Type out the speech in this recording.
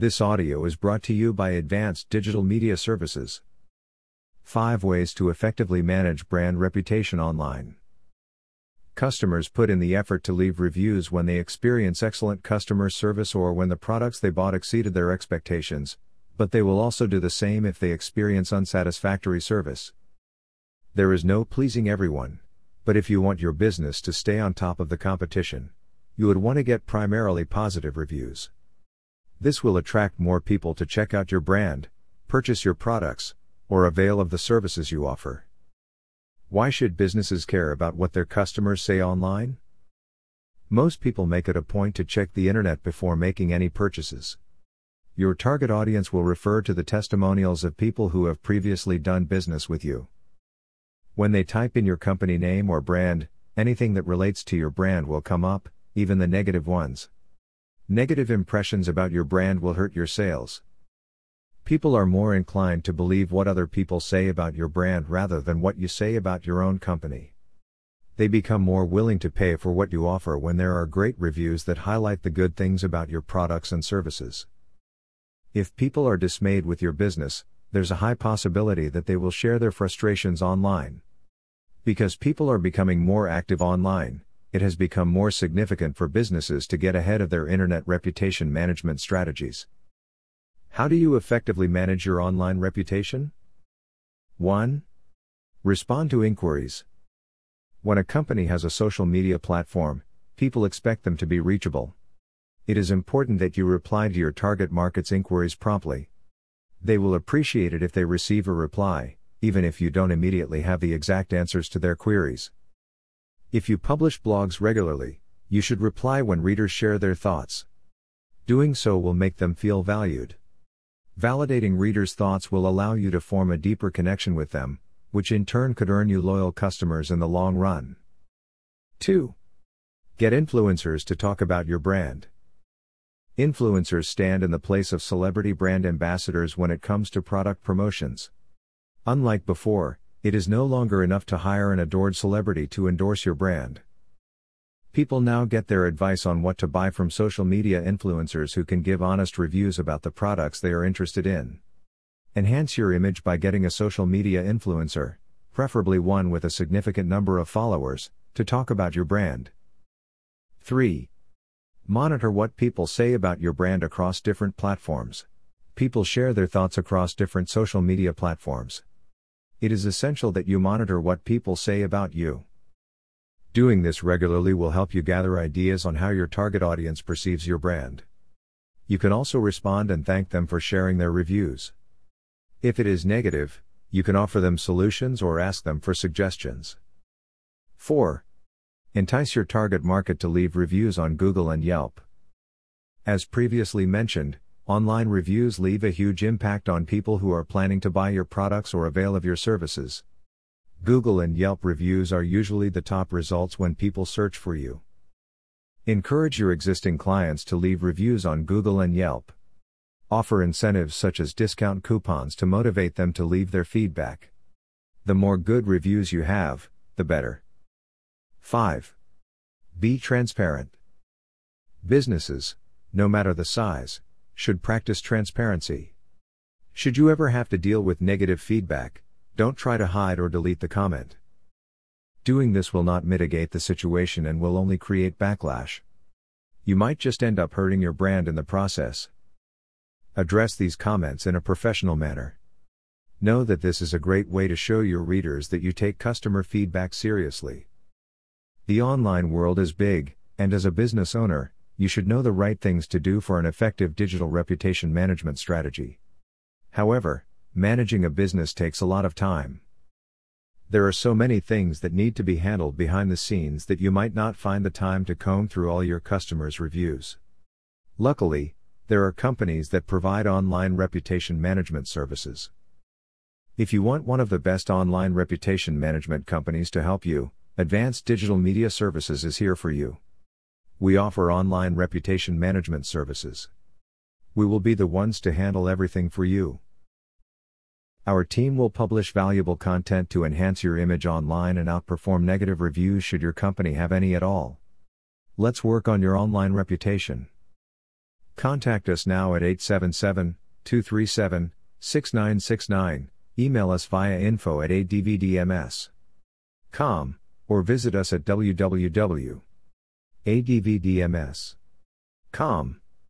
This audio is brought to you by Advanced Digital Media Services. 5 Ways to Effectively Manage Brand Reputation Online. Customers put in the effort to leave reviews when they experience excellent customer service or when the products they bought exceeded their expectations, but they will also do the same if they experience unsatisfactory service. There is no pleasing everyone, but if you want your business to stay on top of the competition, you would want to get primarily positive reviews. This will attract more people to check out your brand, purchase your products, or avail of the services you offer. Why should businesses care about what their customers say online? Most people make it a point to check the internet before making any purchases. Your target audience will refer to the testimonials of people who have previously done business with you. When they type in your company name or brand, anything that relates to your brand will come up, even the negative ones. Negative impressions about your brand will hurt your sales. People are more inclined to believe what other people say about your brand rather than what you say about your own company. They become more willing to pay for what you offer when there are great reviews that highlight the good things about your products and services. If people are dismayed with your business, there's a high possibility that they will share their frustrations online. Because people are becoming more active online, it has become more significant for businesses to get ahead of their internet reputation management strategies. How do you effectively manage your online reputation? 1. Respond to inquiries. When a company has a social media platform, people expect them to be reachable. It is important that you reply to your target market's inquiries promptly. They will appreciate it if they receive a reply, even if you don't immediately have the exact answers to their queries. If you publish blogs regularly, you should reply when readers share their thoughts. Doing so will make them feel valued. Validating readers' thoughts will allow you to form a deeper connection with them, which in turn could earn you loyal customers in the long run. 2. Get influencers to talk about your brand. Influencers stand in the place of celebrity brand ambassadors when it comes to product promotions. Unlike before, it is no longer enough to hire an adored celebrity to endorse your brand. People now get their advice on what to buy from social media influencers who can give honest reviews about the products they are interested in. Enhance your image by getting a social media influencer, preferably one with a significant number of followers, to talk about your brand. 3. Monitor what people say about your brand across different platforms. People share their thoughts across different social media platforms. It is essential that you monitor what people say about you. Doing this regularly will help you gather ideas on how your target audience perceives your brand. You can also respond and thank them for sharing their reviews. If it is negative, you can offer them solutions or ask them for suggestions. 4. Entice your target market to leave reviews on Google and Yelp. As previously mentioned, Online reviews leave a huge impact on people who are planning to buy your products or avail of your services. Google and Yelp reviews are usually the top results when people search for you. Encourage your existing clients to leave reviews on Google and Yelp. Offer incentives such as discount coupons to motivate them to leave their feedback. The more good reviews you have, the better. 5. Be transparent. Businesses, no matter the size, should practice transparency. Should you ever have to deal with negative feedback, don't try to hide or delete the comment. Doing this will not mitigate the situation and will only create backlash. You might just end up hurting your brand in the process. Address these comments in a professional manner. Know that this is a great way to show your readers that you take customer feedback seriously. The online world is big, and as a business owner, you should know the right things to do for an effective digital reputation management strategy. However, managing a business takes a lot of time. There are so many things that need to be handled behind the scenes that you might not find the time to comb through all your customers' reviews. Luckily, there are companies that provide online reputation management services. If you want one of the best online reputation management companies to help you, Advanced Digital Media Services is here for you. We offer online reputation management services. We will be the ones to handle everything for you. Our team will publish valuable content to enhance your image online and outperform negative reviews should your company have any at all. Let's work on your online reputation. Contact us now at 877 237 6969, email us via info at advdms.com, or visit us at www.advdms.com.